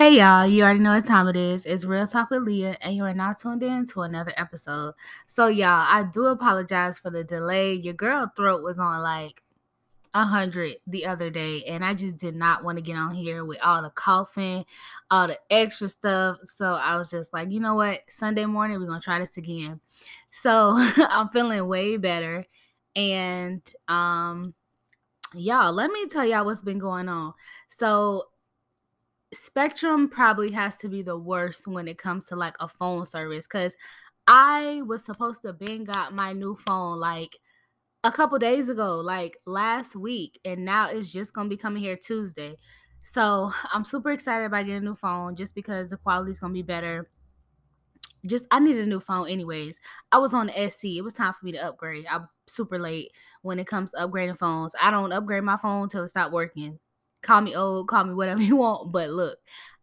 Hey y'all, you already know what time it is. It's Real Talk with Liyah, and you are now tuned in to another episode. So, y'all, I do apologize for the delay. Your girl throat was on like a hundred the other day, and I just did not want to get on here with all the coughing, all the extra stuff. So I was just like, you know what? Sunday morning, we're gonna try this again. So I'm feeling way better. And um y'all, let me tell y'all what's been going on. So Spectrum probably has to be the worst when it comes to like a phone service because I was supposed to been got my new phone like a couple days ago, like last week, and now it's just gonna be coming here Tuesday. So I'm super excited about getting a new phone just because the quality is gonna be better. Just I needed a new phone anyways. I was on the SE. It was time for me to upgrade. I'm super late when it comes to upgrading phones. I don't upgrade my phone until it stopped working call me old, call me whatever you want. But look,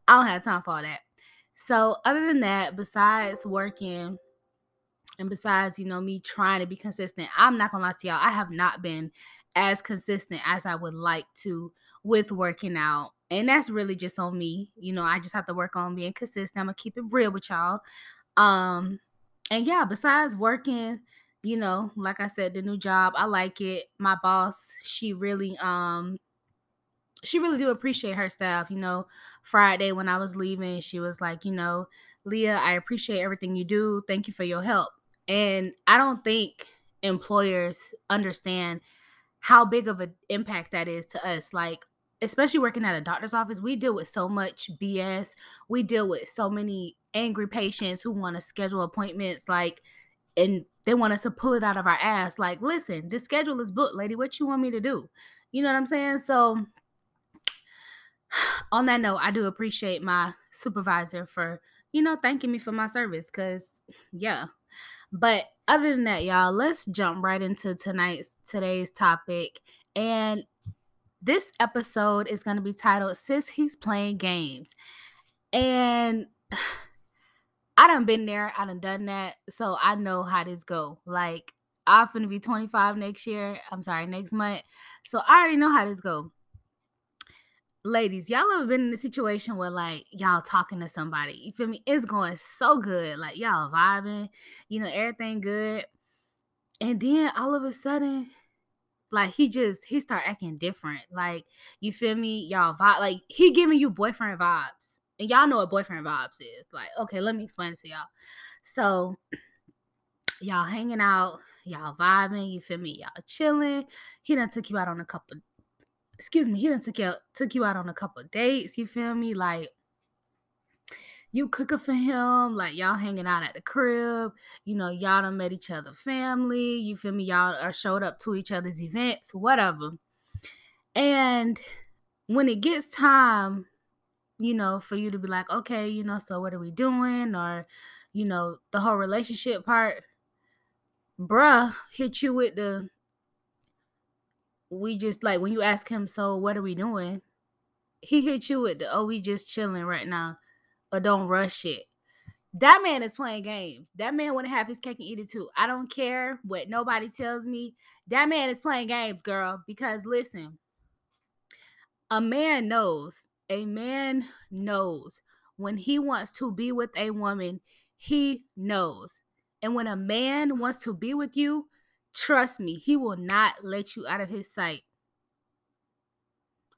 I don't have time for all that. So, other than that, besides working and besides, you know, me trying to be consistent, I'm not gonna lie to y'all, I have not been as consistent as I would like to with working out. And that's really just on me. You know, I just have to work on being consistent. I'm gonna keep it real with y'all. Um, and yeah, besides working, you know, like I said, the new job, I like it. My boss, she really um she really do appreciate her staff. You know, Friday when I was leaving, she was like, you know, Liyah, I appreciate everything you do. Thank you for your help. And I don't think employers understand how big of an impact that is to us. Like, especially working at a doctor's office, we deal with so much BS. We deal with so many angry patients who want to schedule appointments, like, and they want us to pull it out of our ass. Like, listen, this schedule is booked, lady. What you want me to do? You know what I'm saying? So on that note, I do appreciate my supervisor for, you know, thanking me for my service because, yeah. But other than that, y'all, let's jump right into tonight's today's topic. And this episode is going to be titled Sis He's Playing Games. And I done been there, I done done that. So I know how this go. Like, I'm gonna be 25 next year. I'm sorry, next month. So I already know how this go ladies, y'all ever been in a situation where like y'all talking to somebody? You feel me? It's going so good. Like y'all vibing, you know, everything good. And then all of a sudden, like he just he start acting different. Like, you feel me? Y'all vibe like he giving you boyfriend vibes. And y'all know what boyfriend vibes is. Like, okay, let me explain it to y'all. So y'all hanging out, y'all vibing, you feel me? Y'all chilling. He done took you out on a couple excuse me, he done took you took you out on a couple of dates. You feel me? Like you cooking for him, like y'all hanging out at the crib. You know, y'all done met each other family. You feel me? Y'all are showed up to each other's events, whatever. And when it gets time, you know, for you to be like, okay, you know, so what are we doing? Or, you know, the whole relationship part, bruh, hit you with the we just like when you ask him, so what are we doing? He hit you with the oh, we just chilling right now, or don't rush it. That man is playing games. That man want to have his cake and eat it too. I don't care what nobody tells me. That man is playing games, girl. Because listen, a man knows, a man knows when he wants to be with a woman, he knows. And when a man wants to be with you, Trust me, he will not let you out of his sight.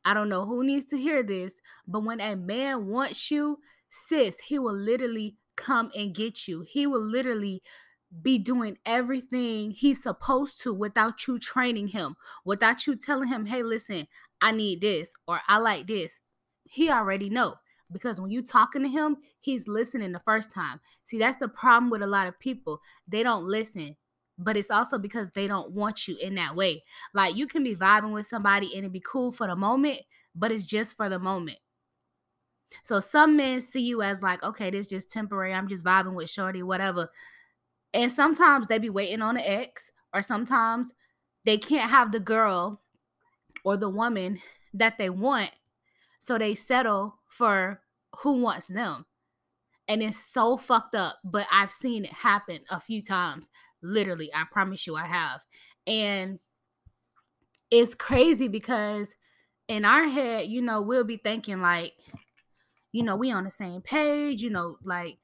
I don't know who needs to hear this, but when a man wants you, sis, he will literally come and get you. He will literally be doing everything he's supposed to without you training him, without you telling him, "Hey, listen, I need this or I like this." He already know because when you talking to him, he's listening the first time. See, that's the problem with a lot of people. They don't listen but it's also because they don't want you in that way. Like you can be vibing with somebody and it be cool for the moment, but it's just for the moment. So some men see you as like, okay, this just temporary. I'm just vibing with shorty, whatever. And sometimes they be waiting on an ex, or sometimes they can't have the girl or the woman that they want, so they settle for who wants them. And it's so fucked up, but I've seen it happen a few times. Literally, I promise you I have. And it's crazy because in our head, you know, we'll be thinking like, you know, we on the same page, you know, like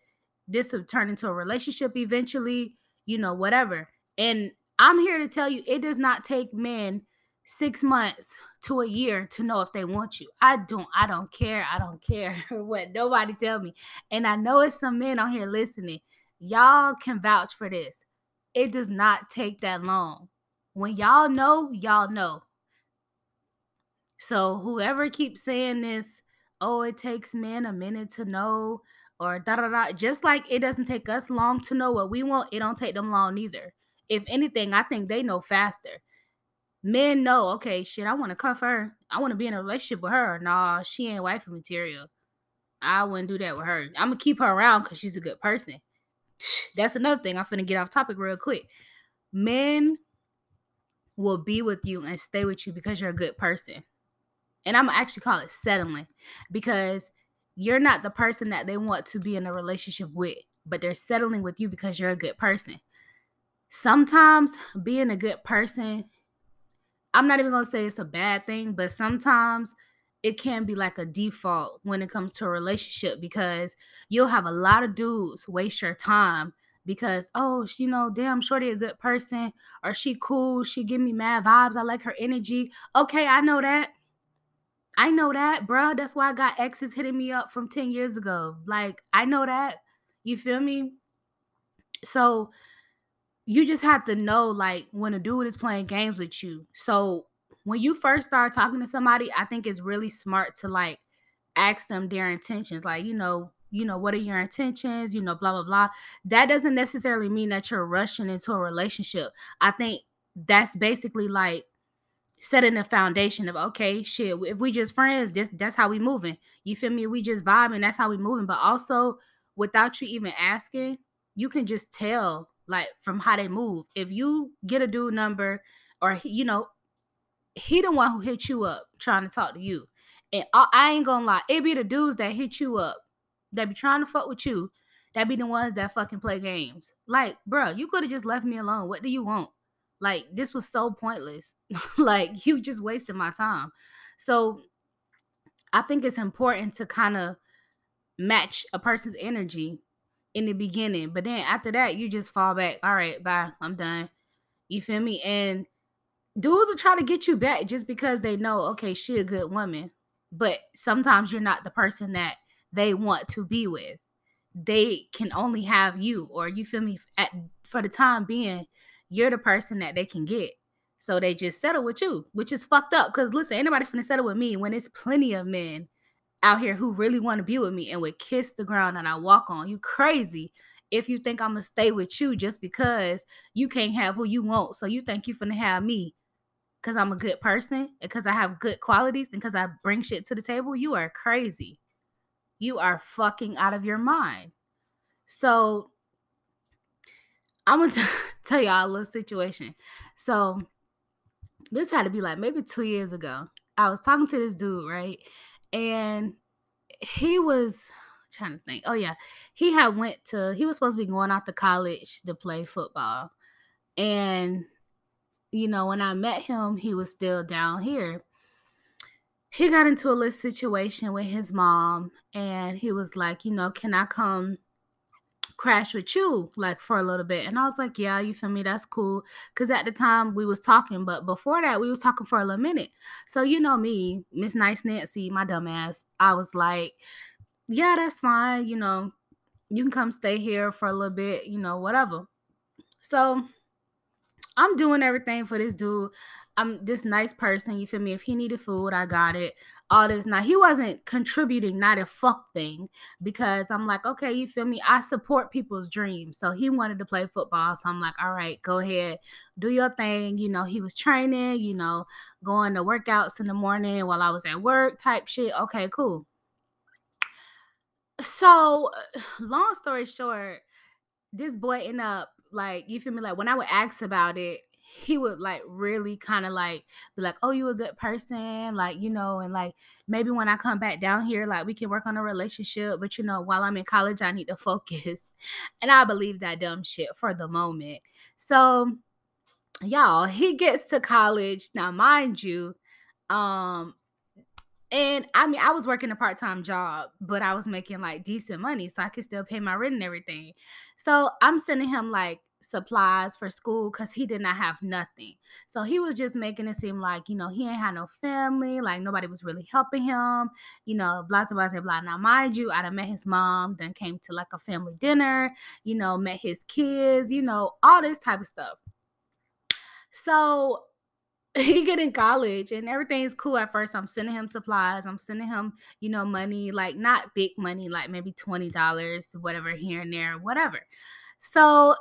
this will turn into a relationship eventually, you know, whatever. And I'm here to tell you it does not take men six months to a year to know if they want you. I don't, I don't care. I don't care what nobody tell me. And I know it's some men on here listening. Y'all can vouch for this. It does not take that long. When y'all know, y'all know. So whoever keeps saying this, oh, it takes men a minute to know, or da da da, just like it doesn't take us long to know what we want, it don't take them long either. If anything, I think they know faster. Men know, okay, shit, I want to cuff her. I want to be in a relationship with her. Nah, she ain't wifey material. I wouldn't do that with her. I'm gonna keep her around because she's a good person. That's another thing. I'm finna get off topic real quick. Men will be with you and stay with you because you're a good person. And I'm actually call it settling because you're not the person that they want to be in a relationship with, but they're settling with you because you're a good person. Sometimes being a good person, I'm not even going to say it's a bad thing, but sometimes it can be like a default when it comes to a relationship because you'll have a lot of dudes waste your time because oh you know damn shorty a good person or she cool she give me mad vibes i like her energy okay i know that I know that, bro. That's why I got exes hitting me up from 10 years ago. Like, I know that. You feel me? So you just have to know, like, when a dude is playing games with you. So when you first start talking to somebody, I think it's really smart to like ask them their intentions. Like, you know, you know, what are your intentions? You know, blah blah blah. That doesn't necessarily mean that you're rushing into a relationship. I think that's basically like setting the foundation of okay, shit. If we just friends, this that's how we moving. You feel me? We just vibing. That's how we moving. But also, without you even asking, you can just tell like from how they move. If you get a dude number, or you know, he the one who hit you up trying to talk to you, and I, I ain't gonna lie, it be the dudes that hit you up that be trying to fuck with you. That be the ones that fucking play games. Like, bro, you could have just left me alone. What do you want? Like this was so pointless. like you just wasted my time. So I think it's important to kind of match a person's energy in the beginning, but then after that, you just fall back. All right, bye. I'm done. You feel me? And dudes will try to get you back just because they know, okay, she a good woman. But sometimes you're not the person that they want to be with. They can only have you, or you feel me? At for the time being, you're the person that they can get. So they just settle with you, which is fucked up. Cause listen, anybody finna settle with me when there's plenty of men out here who really want to be with me and would kiss the ground that I walk on. You crazy if you think I'm gonna stay with you just because you can't have who you want. So you think you finna have me because I'm a good person, because I have good qualities, and because I bring shit to the table. You are crazy. You are fucking out of your mind. So I'm gonna t- tell y'all a little situation. So this had to be like maybe two years ago. I was talking to this dude, right? And he was trying to think. Oh yeah. He had went to he was supposed to be going out to college to play football. And you know, when I met him, he was still down here. He got into a little situation with his mom and he was like, you know, can I come crash with you like for a little bit? And i was like yeah you feel me? That's cool. Because at the time we was talking but before that we was talking for a little minute. So you know me miss nice nancy my dumbass i was like yeah that's fine you know you can come stay here for a little bit you know whatever. So i'm doing everything for this dude i'm this nice person you feel me if he needed food i got it all this. Now he wasn't contributing not a fuck thing because I'm like, okay, you feel me? I support people's dreams. So he wanted to play football. So I'm like, all right, go ahead, do your thing. You know, he was training, you know, going to workouts in the morning while I was at work type shit. Okay, cool. So long story short, this boy ended up like you feel me like when I would ask about it, he would like really kind of like be like, "Oh, you a good person," like you know, and like maybe when I come back down here, like we can work on a relationship. But you know, while I'm in college, I need to focus, and I believe that dumb shit for the moment. So, y'all, he gets to college now, mind you, um, And I mean, I was working a part time job, but I was making like decent money, so I could still pay my rent and everything. So I'm sending him like supplies for school because he did not have nothing. So he was just making it seem like, you know, he ain't had no family, like nobody was really helping him, you know, blah, blah, blah, blah. Now, mind you, I'd have met his mom, then came to like a family dinner, you know, met his kids, you know, all this type of stuff. So he get in college and everything's cool at first. I'm sending him supplies. I'm sending him, you know, money, like not big money, like maybe $20, whatever, here and there, whatever. So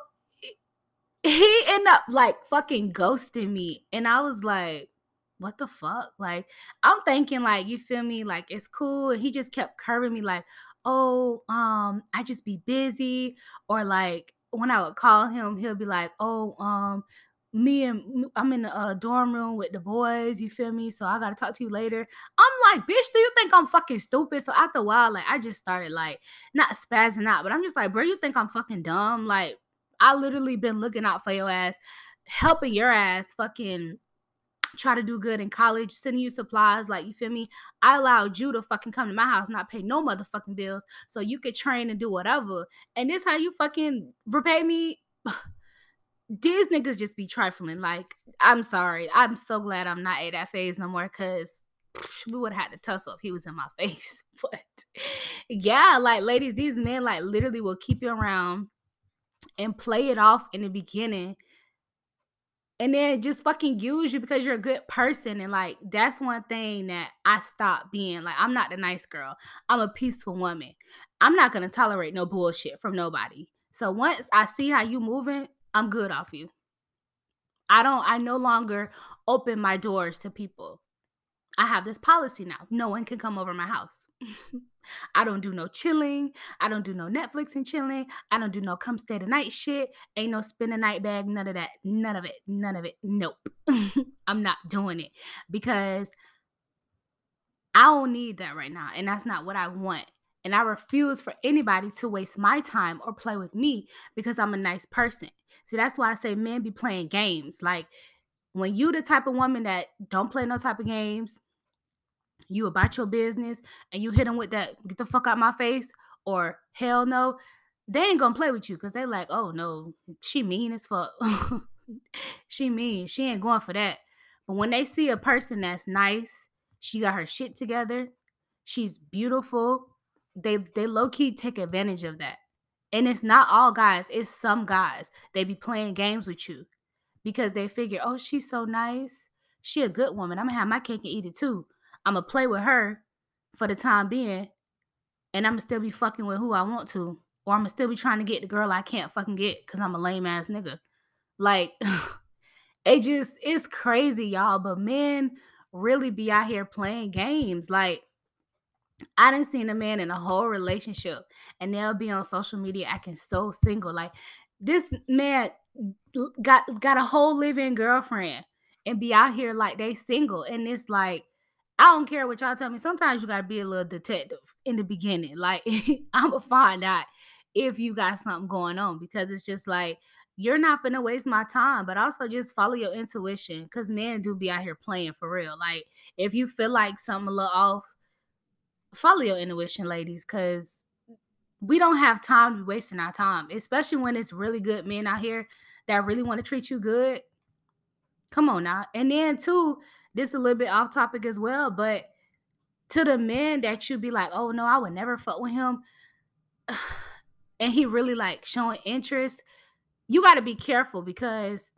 he ended up like fucking ghosting me. And I was like, what the fuck? Like, I'm thinking, like, you feel me? Like, it's cool. And he just kept curving me, like, oh, um, I just be busy. Or like when I would call him, he'll be like, oh, um, me and I'm in the uh, dorm room with the boys, you feel me? So I gotta talk to you later. I'm like, bitch, do you think I'm fucking stupid? So after a while, like I just started like not spazzing out, but I'm just like, bro, you think I'm fucking dumb? Like, I literally been looking out for your ass, helping your ass fucking try to do good in college, sending you supplies, like you feel me? I allowed you to fucking come to my house, not pay no motherfucking bills, so you could train and do whatever. And this how you fucking repay me? these niggas just be trifling. Like, I'm sorry. I'm so glad I'm not at that phase no more because we would have had to tussle if he was in my face. But yeah, like ladies, these men like literally will keep you around and play it off in the beginning and then just fucking use you because you're a good person and like that's one thing that I stopped being like I'm not the nice girl. I'm a peaceful woman. I'm not to tolerate no bullshit from nobody. So once I see how you moving, I'm good off you. I don't, I no longer open my doors to people. I have this policy now. No one can come over my house. I don't do no chilling. I don't do no Netflix and chilling. I don't do no come stay the night shit. Ain't no spend the night bag. None of that. None of it. None of it. Nope. I'm not doing it because I don't need that right now. And that's not what I want. And I refuse for anybody to waste my time or play with me because I'm a nice person. See, that's why I say men be playing games. Like when you the type of woman that don't play no type of games, you about your business and you hit them with that get the fuck out my face or hell no, they ain't gonna play with you because they like, oh no, she mean as fuck. she mean. She ain't going for that. But when they see a person that's nice, she got her shit together, she's beautiful, they they low key take advantage of that. And it's not all guys, it's some guys. They be playing games with you because they figure, oh, she's so nice. She a good woman. I'm gonna have my cake and eat it too. I'm gonna play with her for the time being, and I'm gonna still be fucking with who I want to, or I'm gonna still be trying to get the girl I can't fucking get because I'm a lame ass nigga. Like, it just it's crazy, y'all. But men really be out here playing games. Like, I didn't see a man in a whole relationship and they'll be on social media acting so single. Like this man got got a whole living girlfriend and be out here like they single. And it's like, I don't care what y'all tell me. Sometimes you gotta be a little detective in the beginning. Like I'ma find out if you got something going on because it's just like you're not gonna waste my time, but also just follow your intuition because men do be out here playing for real. Like if you feel like something a little off, follow your intuition, ladies, because we don't have time to be wasting our time, especially when it's really good men out here that really want to treat you good. Come on now. And then too, this a little bit off topic as well, but to the men that you be like, oh no, I would never fuck with him, and he really like showing interest, you got to be careful because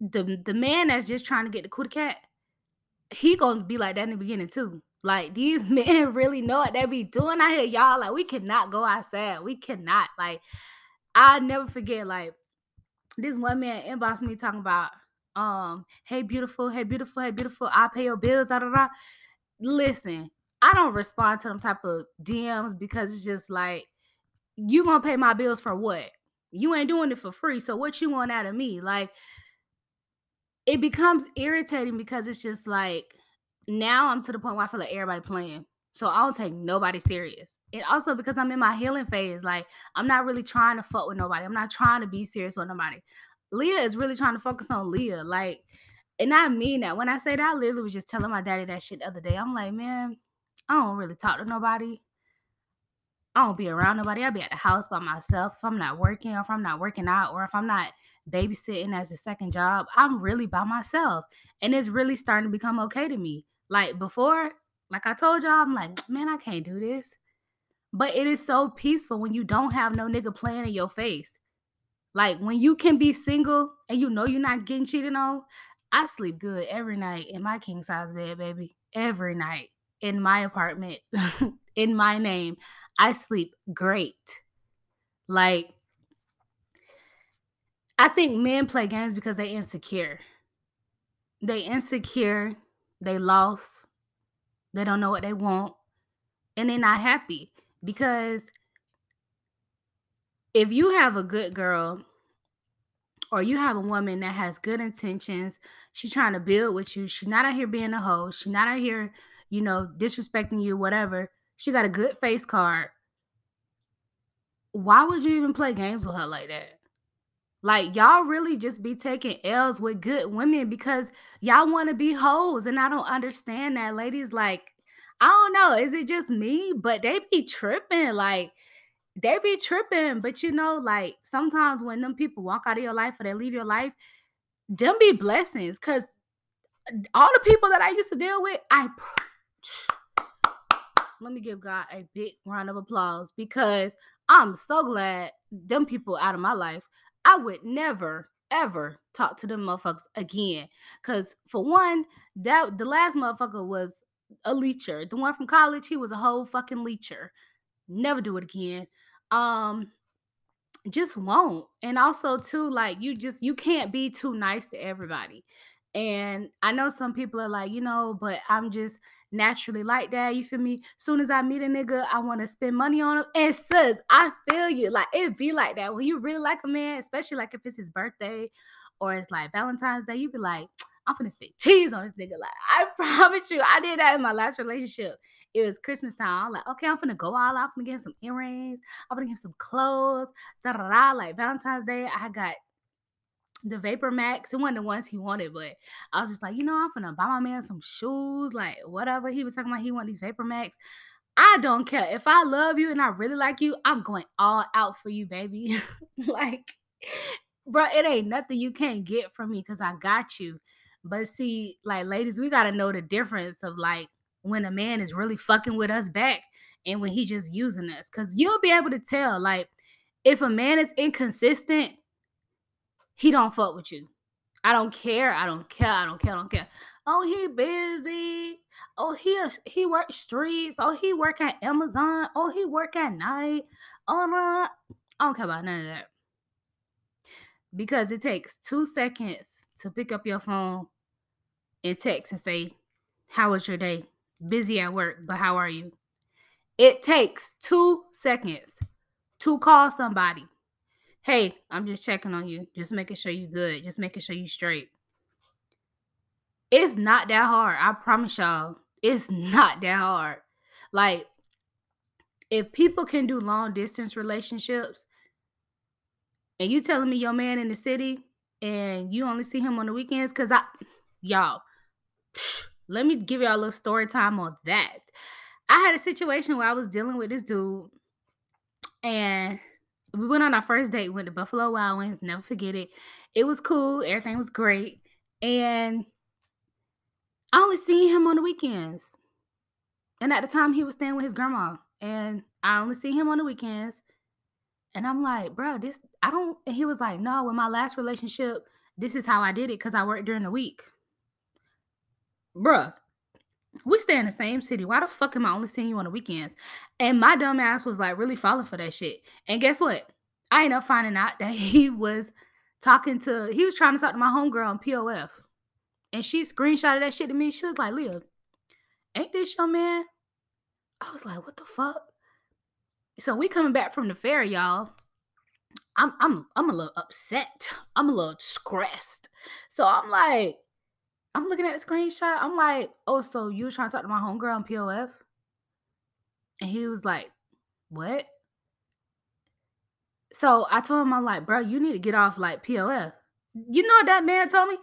the the man that's just trying to get the cootie cat, he gonna be like that in the beginning too. Like these men really know what they be doing out here, y'all. Like we cannot go outside. We cannot. Like I never forget. Like this one man inboxed me talking about, um, hey beautiful, hey beautiful, hey beautiful. I pay your bills. Da da da. Listen, I don't respond to them type of DMs because it's just like you gonna pay my bills for what? You ain't doing it for free. So what you want out of me? Like it becomes irritating because it's just like now I'm to the point where I feel like everybody playing. So I don't take nobody serious. And also because I'm in my healing phase, like I'm not really trying to fuck with nobody. I'm not trying to be serious with nobody. Liyah is really trying to focus on Liyah. Like And I mean that. When I say that, I literally was just telling my daddy that shit the other day. I'm like, man, I don't really talk to nobody. I don't be around nobody. I be at the house by myself. If I'm not working, or if I'm not working out, or if I'm not babysitting as a second job, I'm really by myself. And it's really starting to become okay to me. Like before, like I told y'all, I'm like, man, I can't do this. But it is so peaceful when you don't have no nigga playing in your face. Like when you can be single and you know you're not getting cheated on, I sleep good every night in my king size bed, baby. Every night in my apartment, in my name. I sleep great. Like, I think men play games because they insecure. They insecure, they lost, they don't know what they want, and they're not happy. Because if you have a good girl or you have a woman that has good intentions, she's trying to build with you. She's not out here being a hoe. She's not out here, you know, disrespecting you, whatever. She got a good face card. Why would you even play games with her like that? Like y'all really just be taking L's with good women because y'all want to be hoes, and I don't understand that, ladies. Like, I don't know, is it just me? But they be tripping, like they be tripping. But you know, like sometimes when them people walk out of your life or they leave your life, them be blessings. Cause all the people that I used to deal with, I let me give God a big round of applause because I'm so glad them people out of my life. I would never ever talk to them motherfuckers again. Cause for one, that the last motherfucker was a leecher. The one from college, he was a whole fucking leecher. Never do it again. Um, just won't. And also too, like you just you can't be too nice to everybody. And I know some people are like, you know, but I'm just naturally like that. You feel me? Soon as I meet a nigga, I want to spend money on him. And sis, I feel you. Like it be like that. When you really like a man, especially like if it's his birthday or it's like Valentine's Day, you be like, I'm gonna spend cheese on this nigga. Like, I promise you, I did that in my last relationship. It was Christmas time. I'm like, okay, I'm gonna go all out. I'm gonna get some earrings. I'm gonna get some clothes. Da da da. Like Valentine's Day, I got the Vapor Max. It wasn't the ones he wanted, but I was just like, you know, I'm gonna buy my man some shoes, like whatever. He was talking about he want these Vapor Max. I don't care. If I love you and I really like you, I'm going all out for you, baby. like, bro, it ain't nothing you can't get from me because I got you. But see, like, ladies, we gotta know the difference of like when a man is really fucking with us back and when he just using us. Cause you'll be able to tell, like, if a man is inconsistent he don't fuck with you. I don't care. I don't care. I don't care. I don't care. Oh, he busy. Oh, he he work streets. Oh, he work at Amazon. Oh, he work at night. Oh no, I don't care about none of that. Because it takes two seconds to pick up your phone and text and say, "How was your day? Busy at work, but how are you?" It takes two seconds to call somebody Hey, I'm just checking on you. Just making sure you good. Just making sure you straight. It's not that hard. I promise y'all. It's not that hard. Like, if people can do long distance relationships, and you telling me your man in the city and you only see him on the weekends, because I, y'all, let me give y'all a little story time on that. I had a situation where I was dealing with this dude, and we went on our first date, went to Buffalo Wild Wings, never forget it. It was cool, everything was great. And I only seen him on the weekends. And at the time he was staying with his grandma. And I only see him on the weekends. And I'm like, bro, this I don't and he was like, no, with my last relationship, this is how I did it because I worked during the week. Bruh, we stay in the same city. Why the fuck am I only seeing you on the weekends? And my dumb ass was like really falling for that shit. And guess what? I ended up finding out that he was talking to, he was trying to talk to my homegirl on POF. And she screenshotted that shit to me. She was like, Liyah, ain't this your man? I was like, what the fuck? So we coming back from the fair, y'all. I'm I'm I'm a little upset. I'm a little stressed. So I'm like, I'm looking at the screenshot. I'm like, oh, so you trying to talk to my homegirl on POF? And he was like, what? So I told him, I'm like, bro, you need to get off like POF. You know what that man told me?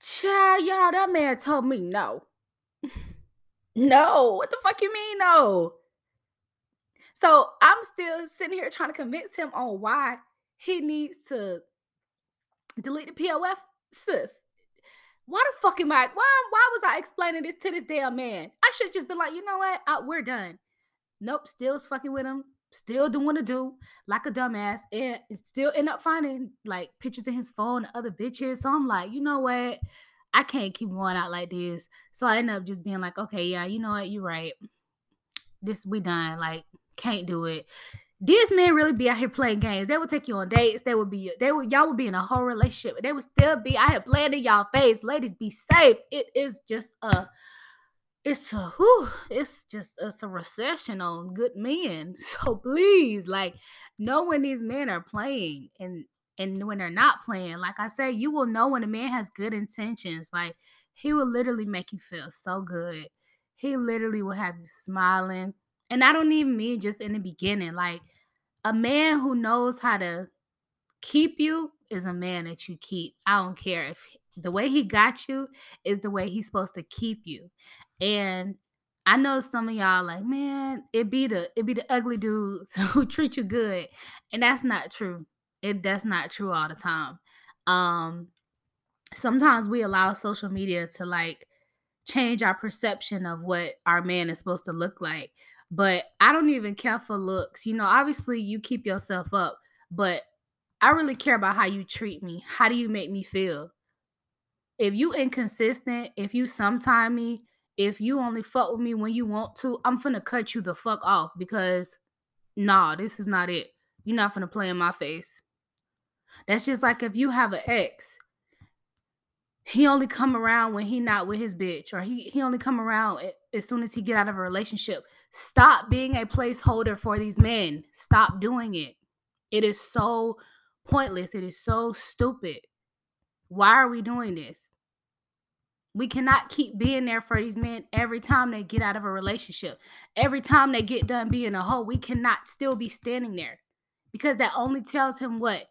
Child, y'all, that man told me no. no. What the fuck you mean no? So I'm still sitting here trying to convince him on why he needs to delete the POF. Sis, why the fuck am I? Why why was I explaining this to this damn man? I should just be like, you know what? Uh, we're done. Nope, still fucking with him, still doing the do like a dumbass, and still end up finding like pictures in his phone of other bitches. So I'm like, you know what? I can't keep going out like this. So I end up just being like, okay, yeah, you know what? You're right. This we done. Like, can't do it. These men really be out here playing games. They would take you on dates. They would be they would y'all would be in a whole relationship. They would still be out here playing in y'all face. Ladies, be safe. It is just a it's a whew, it's just it's a recession on good men. So please, like, know when these men are playing and and when they're not playing. Like I said, you will know when a man has good intentions. Like he will literally make you feel so good. He literally will have you smiling. And I don't even mean just in the beginning. Like a man who knows how to keep you is a man that you keep. I don't care if the way he got you is the way he's supposed to keep you. And I know some of y'all like, man, it be the it be the ugly dudes who treat you good. And that's not true. It that's not true all the time. Um sometimes we allow social media to like change our perception of what our man is supposed to look like. But I don't even care for looks. You know, obviously you keep yourself up, but I really care about how you treat me. How do you make me feel? If you inconsistent, if you sometime me, if you only fuck with me when you want to, I'm finna cut you the fuck off because nah, this is not it. You're not finna play in my face. That's just like if you have an ex he only come around when he not with his bitch or he he only come around as soon as he get out of a relationship stop being a placeholder for these men. Stop doing it. It is so pointless. It is so stupid. Why are we doing this? We cannot keep being there for these men every time they get out of a relationship. Every time they get done being a hoe we cannot still be standing there because that only tells him what?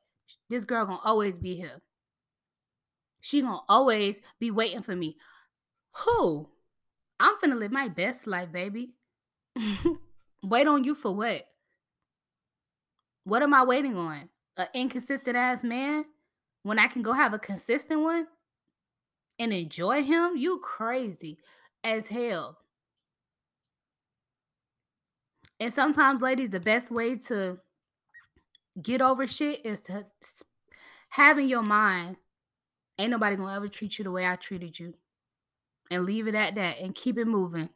This girl gonna always be here. She gonna always be waiting for me. Who? I'm finna live my best life, baby. Wait on you for what? What am I waiting on? An inconsistent ass man? When I can go have a consistent one and enjoy him? You crazy as hell. And sometimes, ladies, the best way to get over shit is to have in your mind Ain't nobody gonna ever treat you the way I treated you. And leave it at that and keep it moving.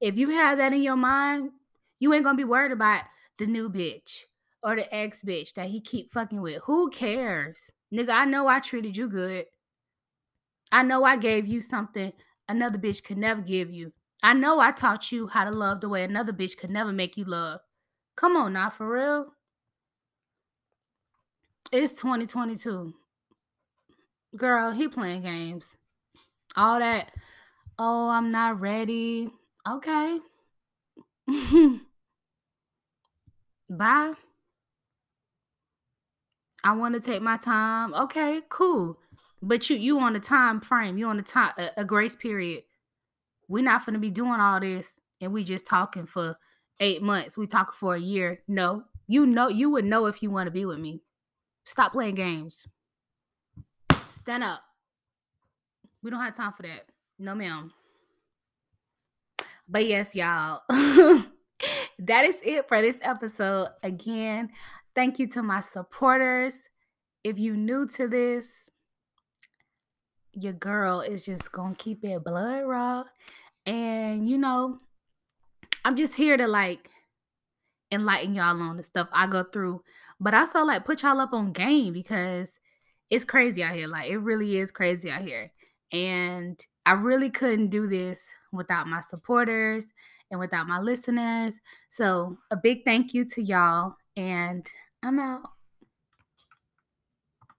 If you have that in your mind, you ain't gonna be worried about the new bitch or the ex bitch that he keep fucking with. Who cares? Nigga, I know I treated you good. I know I gave you something another bitch could never give you. I know I taught you how to love the way another bitch could never make you love. Come on now, for real. It's 2022. Girl, he playing games. All that. Oh, I'm not ready. Okay. Bye. I want to take my time. Okay, cool. But you you on a time frame. You on a time a, a grace period. We're not gonna be doing all this and we just talking for eight months. We talking for a year. No. You know you would know if you want to be with me. Stop playing games. Stand up. We don't have time for that. No, ma'am. But yes, y'all. that is it for this episode. Again, thank you to my supporters. If you new to this, your girl is just gonna keep it blood raw. And you know, I'm just here to like enlighten y'all on the stuff I go through, but also like put y'all up on game because it's crazy out here. Like it really is crazy out here. And I really couldn't do this without my supporters and without my listeners. So, a big thank you to y'all, and I'm out.